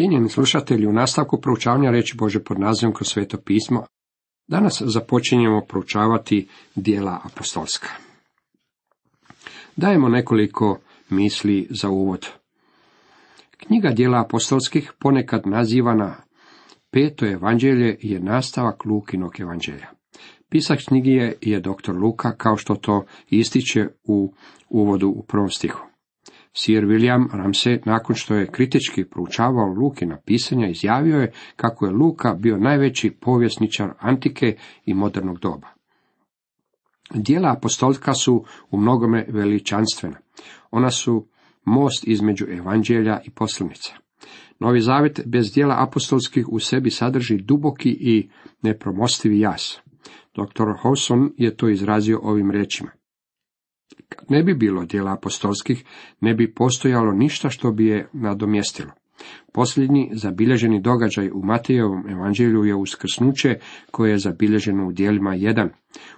Cijenjeni slušatelji, u nastavku proučavanja reći Bože pod nazivom kroz sveto pismo, danas započinjemo proučavati dijela apostolska. Dajemo nekoliko misli za uvod. Knjiga dijela apostolskih, ponekad nazivana peto evanđelje, je nastavak Lukinog evanđelja. Pisak knjigi je, je dr. Luka, kao što to ističe u uvodu u prvom stihu. Sir William Ramsey, nakon što je kritički proučavao Lukina pisanja, izjavio je kako je Luka bio najveći povjesničar antike i modernog doba. Dijela apostolka su u mnogome veličanstvena. Ona su most između evanđelja i poslanica. Novi zavet bez dijela apostolskih u sebi sadrži duboki i nepromostivi jas. Dr. Hawson je to izrazio ovim riječima. Kad ne bi bilo dijela apostolskih, ne bi postojalo ništa što bi je nadomjestilo. Posljednji zabilježeni događaj u Matejevom evanđelju je uskrsnuće koje je zabilježeno u dijelima 1.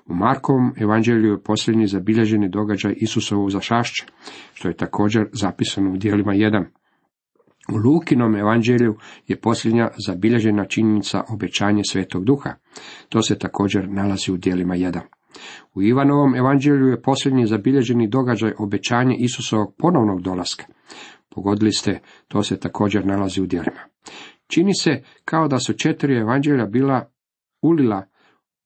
U Markovom evanđelju je posljednji zabilježeni događaj Isusovo zašašće, što je također zapisano u dijelima 1. U Lukinom evanđelju je posljednja zabilježena činjenica obećanje Svetog Duha. To se također nalazi u dijelima 1. U Ivanovom evanđelju je posljednji zabilježeni događaj obećanje Isusovog ponovnog dolaska. Pogodili ste, to se također nalazi u djelima. Čini se kao da su četiri evanđelja bila ulila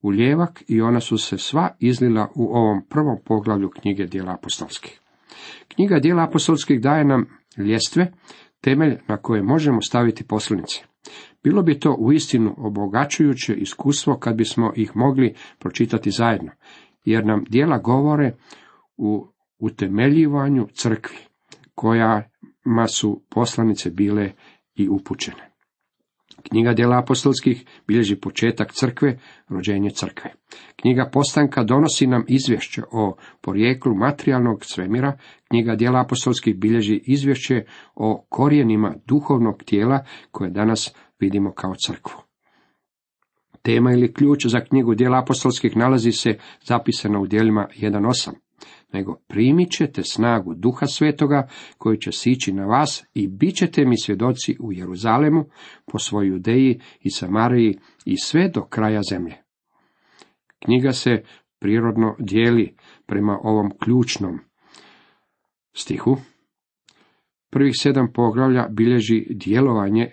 u ljevak i ona su se sva izlila u ovom prvom poglavlju knjige dijela apostolskih. Knjiga dijela apostolskih daje nam ljestve, temelj na koje možemo staviti poslanice. Bilo bi to uistinu obogačujuće iskustvo kad bismo ih mogli pročitati zajedno, jer nam dijela govore u utemeljivanju crkvi, kojama su poslanice bile i upućene. Knjiga djela apostolskih bilježi početak crkve, rođenje crkve. Knjiga postanka donosi nam izvješće o porijeklu materijalnog svemira. Knjiga djela apostolskih bilježi izvješće o korijenima duhovnog tijela koje danas vidimo kao crkvu. Tema ili ključ za knjigu djela apostolskih nalazi se zapisana u djelima 1.8 nego primit ćete snagu duha svetoga koji će sići na vas i bit ćete mi svjedoci u Jeruzalemu, po svojoj Judeji i Samariji i sve do kraja zemlje. Knjiga se prirodno dijeli prema ovom ključnom stihu. Prvih sedam poglavlja bilježi djelovanje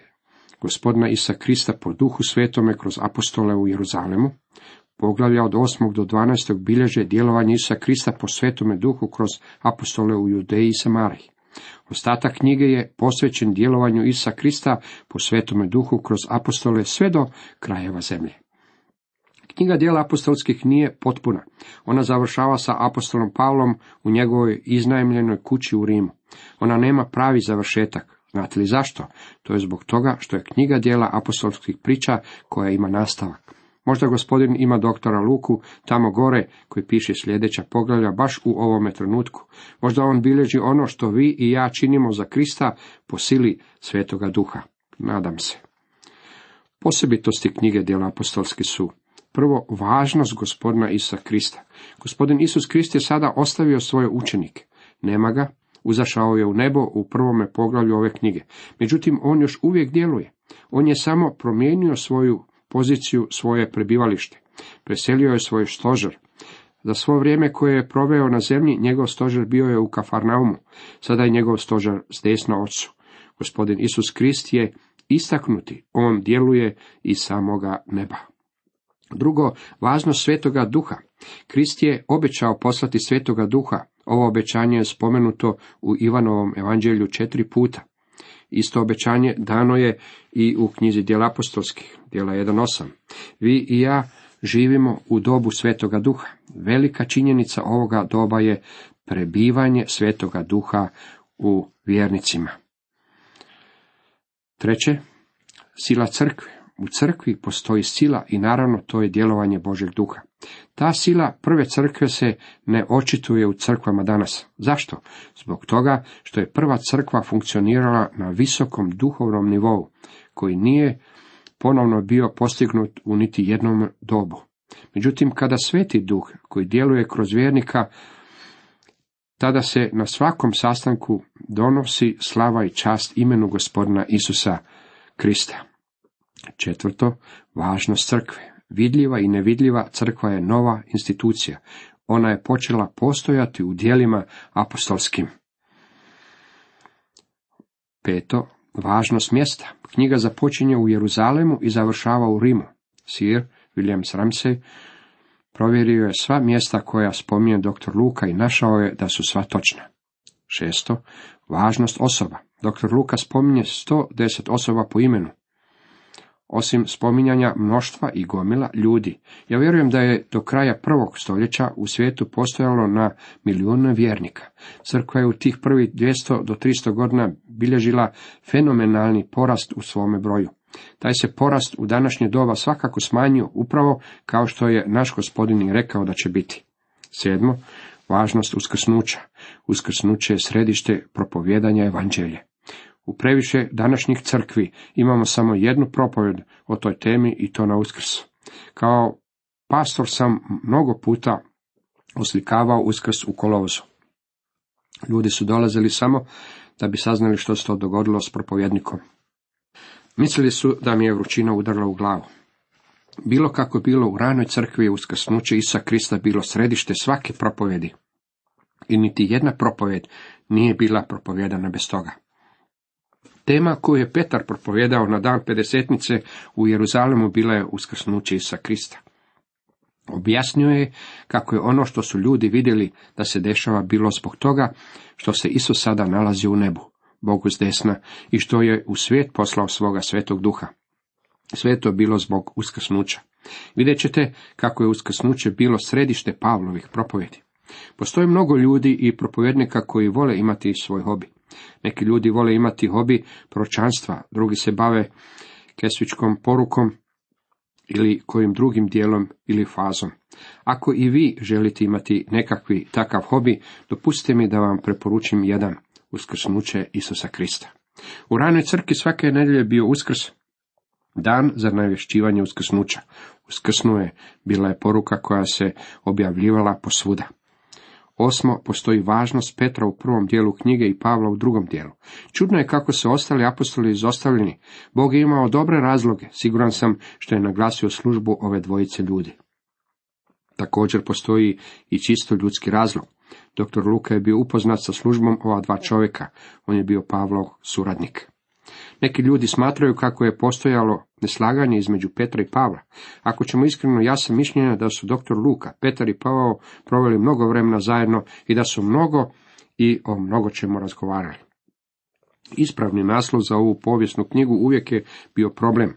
gospodina Isa Krista po duhu svetome kroz apostole u Jeruzalemu. Poglavlja od 8. do 12. bilježe djelovanje Isa Krista po svetome duhu kroz apostole u Judeji i Samariji. Ostatak knjige je posvećen djelovanju Isa Krista po svetome duhu kroz apostole sve do krajeva zemlje. Knjiga dijela apostolskih nije potpuna. Ona završava sa apostolom Pavlom u njegovoj iznajmljenoj kući u Rimu. Ona nema pravi završetak. Znate li zašto? To je zbog toga što je knjiga dijela apostolskih priča koja ima nastavak. Možda gospodin ima doktora Luku tamo gore koji piše sljedeća poglavlja baš u ovome trenutku. Možda on bilježi ono što vi i ja činimo za Krista po sili Svetoga Duha. Nadam se. Posebitosti knjige djela apostolski su Prvo, važnost gospodina Isusa Krista. Gospodin Isus Krist je sada ostavio svoje učenike. Nema ga, uzašao je u nebo u prvome poglavlju ove knjige. Međutim, on još uvijek djeluje. On je samo promijenio svoju poziciju, svoje prebivalište. Preselio je svoj stožer. Za svo vrijeme koje je proveo na zemlji, njegov stožer bio je u Kafarnaumu. Sada je njegov stožer s desno ocu. Gospodin Isus Krist je istaknuti. On djeluje iz samoga neba. Drugo, važnost svetoga duha. Krist je obećao poslati svetoga duha. Ovo obećanje je spomenuto u Ivanovom evanđelju četiri puta. Isto obećanje dano je i u knjizi djela apostolskih, djela 1.8. Vi i ja živimo u dobu svetoga duha. Velika činjenica ovoga doba je prebivanje svetoga duha u vjernicima. Treće, sila crkve. U crkvi postoji sila i naravno to je djelovanje Božeg duha. Ta sila prve crkve se ne očituje u crkvama danas. Zašto? Zbog toga što je prva crkva funkcionirala na visokom duhovnom nivou, koji nije ponovno bio postignut u niti jednom dobu. Međutim, kada sveti duh koji djeluje kroz vjernika, tada se na svakom sastanku donosi slava i čast imenu gospodina Isusa Krista. Četvrto, važnost crkve. Vidljiva i nevidljiva crkva je nova institucija. Ona je počela postojati u dijelima apostolskim. Peto, važnost mjesta. Knjiga započinje u Jeruzalemu i završava u Rimu. Sir William Ramsey provjerio je sva mjesta koja spominje dr. Luka i našao je da su sva točna. Šesto, važnost osoba. Dr. Luka spominje 110 osoba po imenu osim spominjanja mnoštva i gomila ljudi. Ja vjerujem da je do kraja prvog stoljeća u svijetu postojalo na milijune vjernika. Crkva je u tih prvih 200 do 300 godina bilježila fenomenalni porast u svome broju. Taj se porast u današnje doba svakako smanjio upravo kao što je naš gospodin rekao da će biti. Sedmo, važnost uskrsnuća. Uskrsnuće je središte propovjedanja evanđelje. U previše današnjih crkvi imamo samo jednu propovjed o toj temi i to na uskrs. Kao pastor sam mnogo puta oslikavao uskrs u kolovozu. Ljudi su dolazili samo da bi saznali što se to dogodilo s propovjednikom. Mislili su da mi je vrućina udarila u glavu. Bilo kako bilo u ranoj crkvi uskrsnuće Isa Krista bilo središte svake propovjedi. I niti jedna propovjed nije bila propovjedana bez toga. Tema koju je Petar propovjedao na dan pedesetnice u Jeruzalemu bila je uskrsnuće Isa Krista. Objasnio je kako je ono što su ljudi vidjeli da se dešava bilo zbog toga što se Isus sada nalazi u nebu, Bogu s desna, i što je u svijet poslao svoga svetog duha. Sve to bilo zbog uskrsnuća. Vidjet ćete kako je uskrsnuće bilo središte Pavlovih propovjedi. Postoji mnogo ljudi i propovjednika koji vole imati svoj hobi. Neki ljudi vole imati hobi pročanstva, drugi se bave kesvičkom porukom ili kojim drugim dijelom ili fazom. Ako i vi želite imati nekakvi takav hobi, dopustite mi da vam preporučim jedan uskrsnuće Isusa Krista. U ranoj crkvi svake nedelje bio uskrs, dan za navješćivanje uskrsnuća. Uskrsnuje bila je poruka koja se objavljivala posvuda. Osmo, postoji važnost Petra u prvom dijelu knjige i Pavla u drugom dijelu. Čudno je kako se ostali apostoli izostavljeni. Bog je imao dobre razloge, siguran sam što je naglasio službu ove dvojice ljudi. Također postoji i čisto ljudski razlog. Dr. Luka je bio upoznat sa službom ova dva čovjeka. On je bio Pavlov suradnik. Neki ljudi smatraju kako je postojalo neslaganje između Petra i Pavla. Ako ćemo iskreno, ja sam mišljenja da su dr. Luka, Petar i Pavao proveli mnogo vremena zajedno i da su mnogo i o mnogo čemu razgovarali. Ispravni naslov za ovu povijesnu knjigu uvijek je bio problem.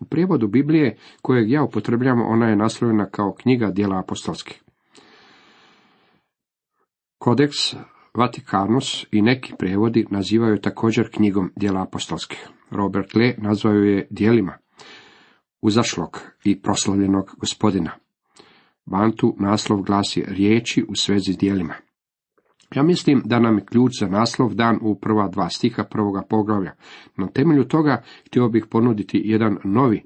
U prijevodu Biblije kojeg ja upotrebljam, ona je naslovljena kao knjiga dijela apostolskih. Kodeks Vatikanus i neki prijevodi nazivaju također knjigom dijela apostolskih. Robert Le nazvao je dijelima uzašlog i proslavljenog gospodina. Bantu naslov glasi riječi u svezi s dijelima. Ja mislim da nam je ključ za naslov dan u prva dva stiha prvoga poglavlja. Na temelju toga htio bih ponuditi jedan novi,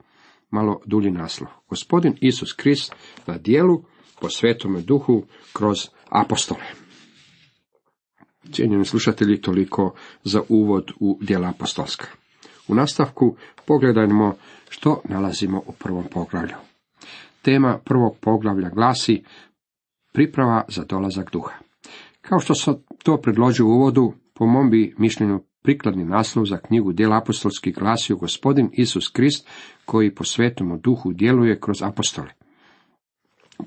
malo dulji naslov. Gospodin Isus Krist na dijelu po svetome duhu kroz apostole. Cijenjeni slušatelji, toliko za uvod u dijela apostolska. U nastavku pogledajmo što nalazimo u prvom poglavlju. Tema prvog poglavlja glasi priprava za dolazak duha. Kao što sam to predložio u uvodu, po mom bi mišljenju prikladni naslov za knjigu dijela apostolskih glasio gospodin Isus Krist, koji po svetom duhu djeluje kroz apostole.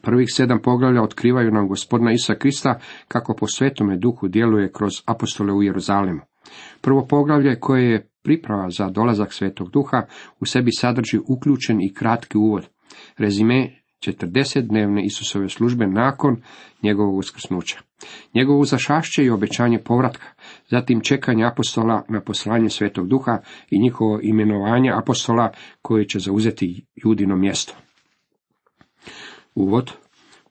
Prvih sedam poglavlja otkrivaju nam gospodina Isa Krista kako po svetome duhu djeluje kroz apostole u Jeruzalemu. Prvo poglavlje koje je priprava za dolazak svetog duha u sebi sadrži uključen i kratki uvod. Rezime 40-dnevne Isusove službe nakon njegovog uskrsnuća. Njegovo zašašće i obećanje povratka, zatim čekanje apostola na poslanje svetog duha i njihovo imenovanje apostola koji će zauzeti judino mjesto. Uvod.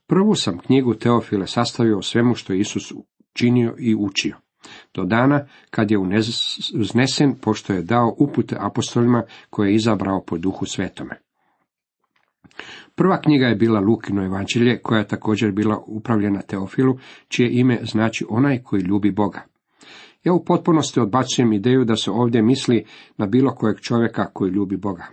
Prvu sam knjigu Teofile sastavio o svemu što je Isus učinio i učio. Do dana kad je uznesen, pošto je dao upute apostolima koje je izabrao po duhu svetome. Prva knjiga je bila Lukino evanđelje, koja je također bila upravljena Teofilu, čije ime znači onaj koji ljubi Boga. Ja u potpunosti odbacujem ideju da se ovdje misli na bilo kojeg čovjeka koji ljubi Boga.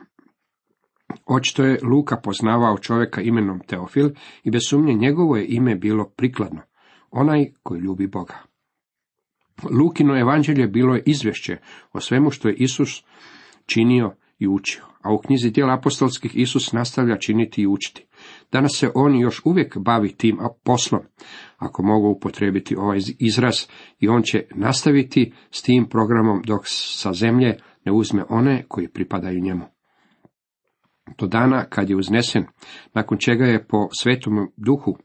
Očito je Luka poznavao čovjeka imenom Teofil i bez sumnje njegovo je ime bilo prikladno, onaj koji ljubi Boga. Lukino evanđelje bilo je izvješće o svemu što je Isus činio i učio, a u knjizi dijela apostolskih Isus nastavlja činiti i učiti. Danas se on još uvijek bavi tim poslom, ako mogu upotrebiti ovaj izraz, i on će nastaviti s tim programom dok sa zemlje ne uzme one koji pripadaju njemu. Do dana kad je uznesen, nakon čega je po svetom duhu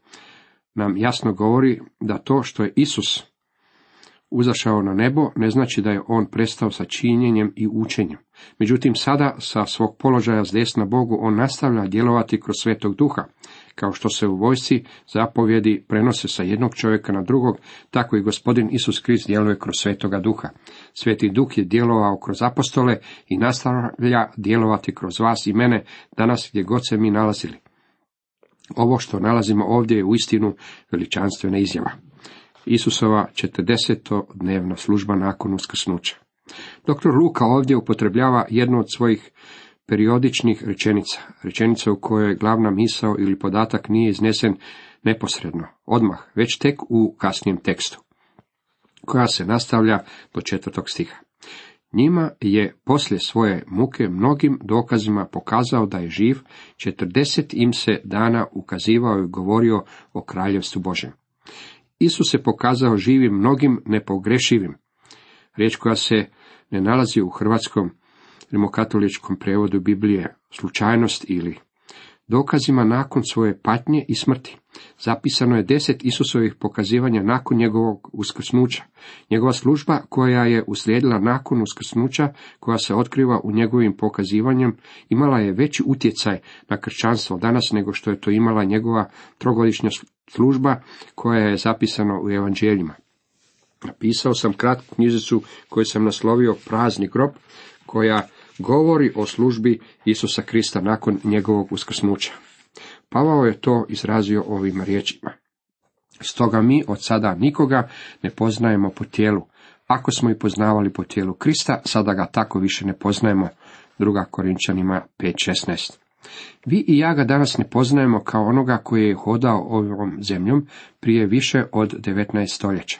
nam jasno govori da to što je Isus uzašao na nebo, ne znači da je on prestao sa činjenjem i učenjem. Međutim, sada sa svog položaja s desna Bogu on nastavlja djelovati kroz svetog duha. Kao što se u vojsci zapovjedi prenose sa jednog čovjeka na drugog, tako i gospodin Isus Krist djeluje kroz svetoga duha. Sveti duh je djelovao kroz apostole i nastavlja djelovati kroz vas i mene danas gdje god se mi nalazili. Ovo što nalazimo ovdje je uistinu veličanstvena izjava. Isusova 40. dnevna služba nakon uskrsnuća. Dr. Luka ovdje upotrebljava jednu od svojih periodičnih rečenica, rečenica u kojoj glavna misao ili podatak nije iznesen neposredno, odmah, već tek u kasnijem tekstu, koja se nastavlja do četvrtog stiha. Njima je poslije svoje muke mnogim dokazima pokazao da je živ, četrdeset im se dana ukazivao i govorio o kraljevstvu Božem. Isus se pokazao živim mnogim nepogrešivim. Riječ koja se ne nalazi u hrvatskom rimokatoličkom prevodu Biblije, slučajnost ili dokazima nakon svoje patnje i smrti. Zapisano je deset Isusovih pokazivanja nakon njegovog uskrsnuća. Njegova služba koja je uslijedila nakon uskrsnuća, koja se otkriva u njegovim pokazivanjem, imala je veći utjecaj na kršćanstvo danas nego što je to imala njegova trogodišnja služba koja je zapisana u evanđeljima. Napisao sam kratku knjižicu koju sam naslovio Prazni grob, koja govori o službi Isusa Krista nakon njegovog uskrsnuća. Pavao je to izrazio ovim riječima. Stoga mi od sada nikoga ne poznajemo po tijelu. Ako smo i poznavali po tijelu Krista, sada ga tako više ne poznajemo. Druga Korinčanima 5.16. Vi i ja ga danas ne poznajemo kao onoga koji je hodao ovom zemljom prije više od 19 stoljeća.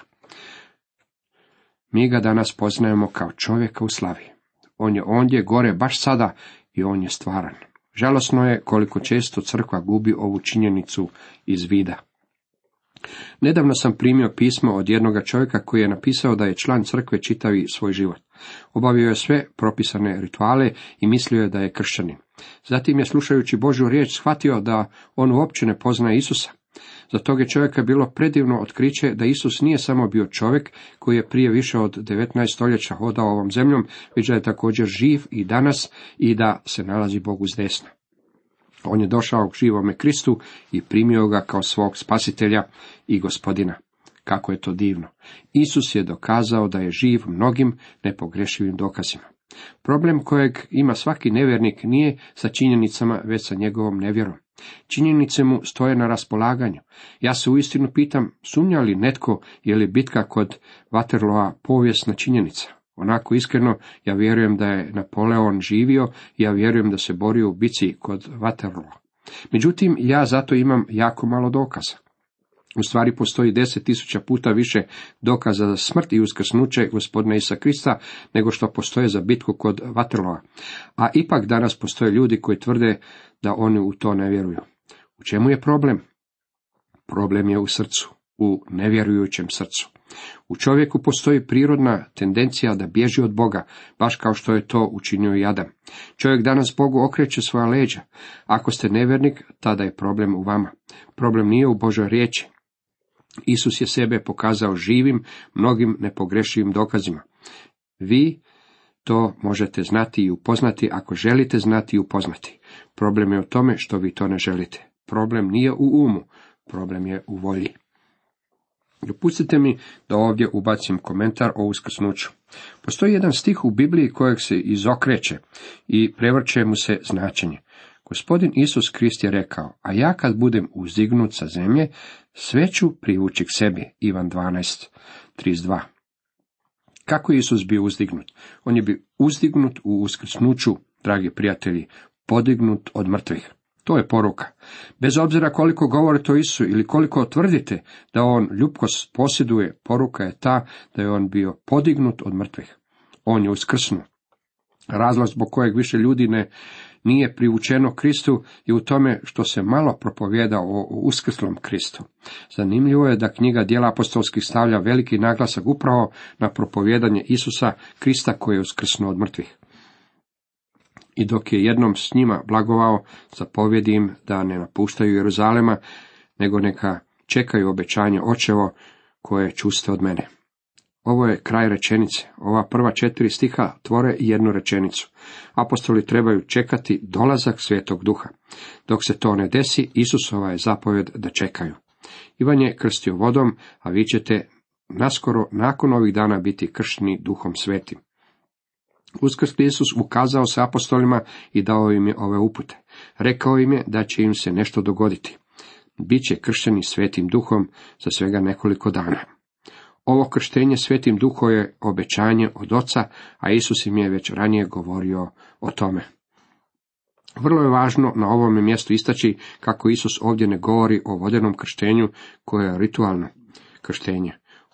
Mi ga danas poznajemo kao čovjeka u slavi. On je ondje gore baš sada i on je stvaran. Žalosno je koliko često crkva gubi ovu činjenicu iz vida. Nedavno sam primio pismo od jednoga čovjeka koji je napisao da je član crkve čitavi svoj život. Obavio je sve propisane rituale i mislio je da je kršćanin. Zatim je slušajući Božju riječ shvatio da on uopće ne poznaje Isusa. Za tog je čovjeka bilo predivno otkriće da Isus nije samo bio čovjek koji je prije više od 19 stoljeća hodao ovom zemljom, već da je također živ i danas i da se nalazi Bogu s desna. On je došao k živome Kristu i primio ga kao svog spasitelja i gospodina. Kako je to divno. Isus je dokazao da je živ mnogim nepogrešivim dokazima. Problem kojeg ima svaki nevjernik nije sa činjenicama, već sa njegovom nevjerom. Činjenice mu stoje na raspolaganju. Ja se uistinu pitam, sumnja li netko je li bitka kod Waterloa povijesna činjenica? Onako iskreno, ja vjerujem da je Napoleon živio ja vjerujem da se borio u bici kod Waterloo. Međutim, ja zato imam jako malo dokaza. U stvari postoji deset tisuća puta više dokaza za smrt i uskrsnuće gospodina Isa Krista nego što postoje za bitku kod Vaterlova. A ipak danas postoje ljudi koji tvrde da oni u to ne vjeruju. U čemu je problem? Problem je u srcu, u nevjerujućem srcu. U čovjeku postoji prirodna tendencija da bježi od Boga, baš kao što je to učinio i Adam. Čovjek danas Bogu okreće svoja leđa. Ako ste nevjernik, tada je problem u vama. Problem nije u Božoj riječi. Isus je sebe pokazao živim, mnogim nepogrešivim dokazima. Vi to možete znati i upoznati ako želite znati i upoznati. Problem je u tome što vi to ne želite. Problem nije u umu, problem je u volji. Dopustite mi da ovdje ubacim komentar o uskrsnuću. Postoji jedan stih u Bibliji kojeg se izokreće i prevrće mu se značenje. Gospodin Isus Krist je rekao, a ja kad budem uzdignut sa zemlje, sve ću privući k sebi. Ivan 12, 32. Kako je Isus bio uzdignut? On je bio uzdignut u uskrsnuću, dragi prijatelji, podignut od mrtvih. To je poruka. Bez obzira koliko govorite o Isu ili koliko tvrdite da on ljubko posjeduje, poruka je ta da je on bio podignut od mrtvih. On je uskrsnuo. Razlog zbog kojeg više ljudi ne nije privučeno Kristu i u tome što se malo propovjeda o uskrslom Kristu. Zanimljivo je da knjiga dijela apostolskih stavlja veliki naglasak upravo na propovjedanje Isusa Krista koji je uskrsnuo od mrtvih. I dok je jednom s njima blagovao, zapovjedi im da ne napuštaju Jeruzalema, nego neka čekaju obećanje očevo koje čuste od mene. Ovo je kraj rečenice. Ova prva četiri stiha tvore jednu rečenicu. Apostoli trebaju čekati dolazak Svetog Duha. Dok se to ne desi, Isusova je zapovjed da čekaju. Ivan je krstio vodom, a vi ćete naskoro nakon ovih dana biti kršni Duhom Svetim. Uskrsli Isus ukazao se apostolima i dao im je ove upute. Rekao im je da će im se nešto dogoditi. Biće kršteni svetim duhom za svega nekoliko dana. Ovo krštenje svetim duhom je obećanje od oca, a Isus im je već ranije govorio o tome. Vrlo je važno na ovome mjestu istaći kako Isus ovdje ne govori o vodenom krštenju koje je ritualno krštenje.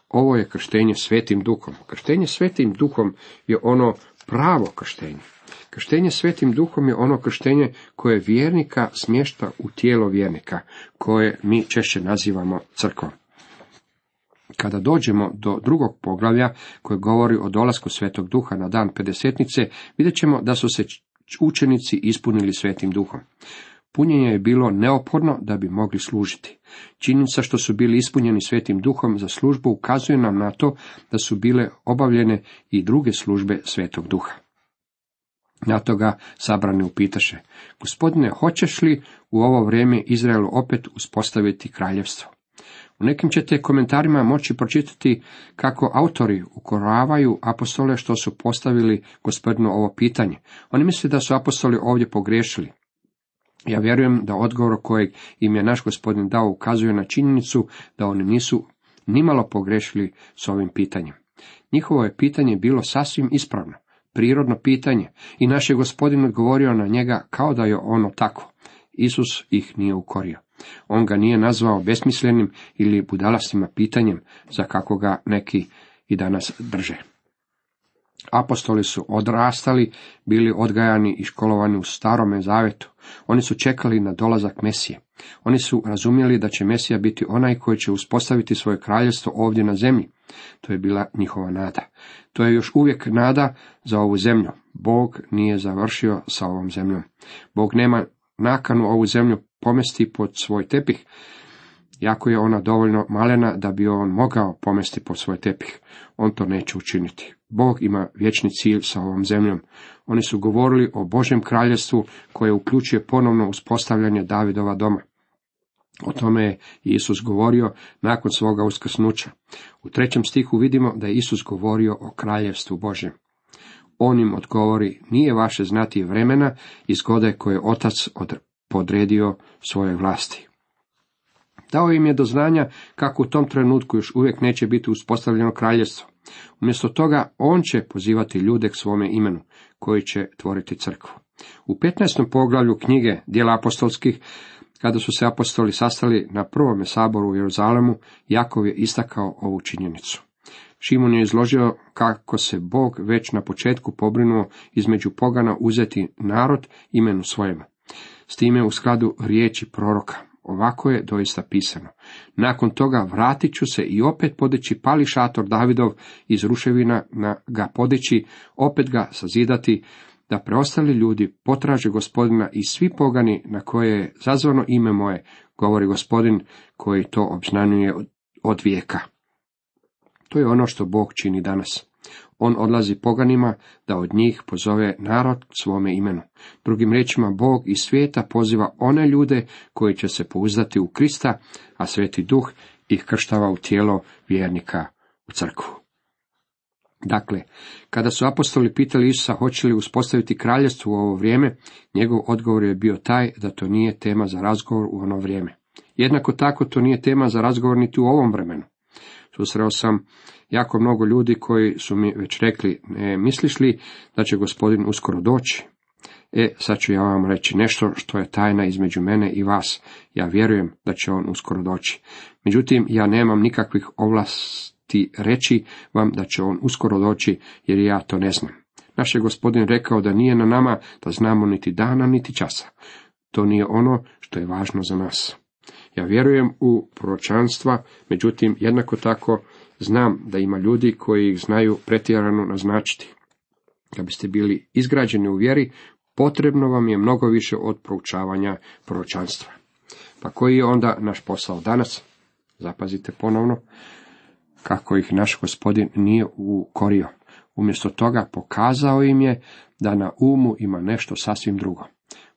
Ovo je krštenje svetim duhom. Krštenje svetim duhom je ono pravo krštenje. Krštenje svetim duhom je ono krštenje koje vjernika smješta u tijelo vjernika, koje mi češće nazivamo crkvom. Kada dođemo do drugog poglavlja koje govori o dolasku Svetog Duha na dan pedesetnice, vidjet ćemo da su se učenici ispunili Svetim Duhom. Punjenje je bilo neophodno da bi mogli služiti. Činjenica što su bili ispunjeni Svetim Duhom za službu ukazuje nam na to da su bile obavljene i druge službe Svetog Duha. Na to ga sabrani upitaše, gospodine, hoćeš li u ovo vrijeme Izraelu opet uspostaviti kraljevstvo? U nekim ćete komentarima moći pročitati kako autori ukoravaju apostole što su postavili gospodinu ovo pitanje. Oni misle da su apostoli ovdje pogriješili. Ja vjerujem da odgovor kojeg im je naš gospodin dao ukazuje na činjenicu da oni nisu nimalo pogrešili s ovim pitanjem. Njihovo je pitanje bilo sasvim ispravno, prirodno pitanje i naš je gospodin odgovorio na njega kao da je ono tako. Isus ih nije ukorio. On ga nije nazvao besmislenim ili budalastima pitanjem za kako ga neki i danas drže. Apostoli su odrastali, bili odgajani i školovani u starome zavetu. Oni su čekali na dolazak Mesije. Oni su razumjeli da će Mesija biti onaj koji će uspostaviti svoje kraljevstvo ovdje na zemlji. To je bila njihova nada. To je još uvijek nada za ovu zemlju. Bog nije završio sa ovom zemljom. Bog nema nakanu ovu zemlju pomesti pod svoj tepih, jako je ona dovoljno malena da bi on mogao pomesti pod svoj tepih. On to neće učiniti. Bog ima vječni cilj sa ovom zemljom. Oni su govorili o Božjem kraljevstvu koje uključuje ponovno uspostavljanje Davidova doma. O tome je Isus govorio nakon svoga uskrsnuća. U trećem stihu vidimo da je Isus govorio o kraljevstvu Božjem. On im odgovori, nije vaše znati vremena i zgode koje otac podredio svoje vlasti. Dao im je do znanja kako u tom trenutku još uvijek neće biti uspostavljeno kraljevstvo. Umjesto toga on će pozivati ljude k svome imenu, koji će tvoriti crkvu. U 15. poglavlju knjige dijela apostolskih, kada su se apostoli sastali na prvome saboru u Jeruzalemu, Jakov je istakao ovu činjenicu. Šimon je izložio kako se Bog već na početku pobrinuo između pogana uzeti narod imenu svojemu. S time u skladu riječi proroka. Ovako je doista pisano. Nakon toga vratit ću se i opet podići pali šator Davidov iz ruševina na ga podići, opet ga sazidati, da preostali ljudi potraže gospodina i svi pogani na koje je zazvano ime moje, govori gospodin koji to obznanjuje od vijeka. To je ono što Bog čini danas. On odlazi poganima da od njih pozove narod svome imenu. Drugim riječima, Bog iz svijeta poziva one ljude koji će se pouzdati u Krista, a Sveti Duh ih krštava u tijelo vjernika u crkvu. Dakle, kada su apostoli pitali Isusa hoće li uspostaviti kraljevstvo u ovo vrijeme, njegov odgovor je bio taj da to nije tema za razgovor u ono vrijeme. Jednako tako to nije tema za razgovor niti u ovom vremenu. Susreo sam jako mnogo ljudi koji su mi već rekli, ne misliš li da će gospodin uskoro doći? E, sad ću ja vam reći nešto što je tajna između mene i vas. Ja vjerujem da će on uskoro doći. Međutim, ja nemam nikakvih ovlasti reći vam da će on uskoro doći, jer ja to ne znam. Naš je gospodin rekao da nije na nama da znamo niti dana, niti časa. To nije ono što je važno za nas. Ja vjerujem u proročanstva, međutim, jednako tako znam da ima ljudi koji ih znaju pretjerano naznačiti. Da biste bili izgrađeni u vjeri, potrebno vam je mnogo više od proučavanja proročanstva. Pa koji je onda naš posao danas? Zapazite ponovno kako ih naš gospodin nije ukorio. Umjesto toga pokazao im je da na umu ima nešto sasvim drugo.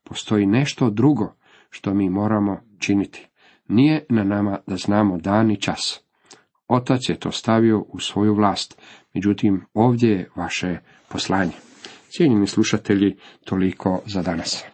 Postoji nešto drugo što mi moramo činiti. Nije na nama da znamo dan i čas. Otac je to stavio u svoju vlast, međutim ovdje je vaše poslanje. Cijenjeni slušatelji, toliko za danas.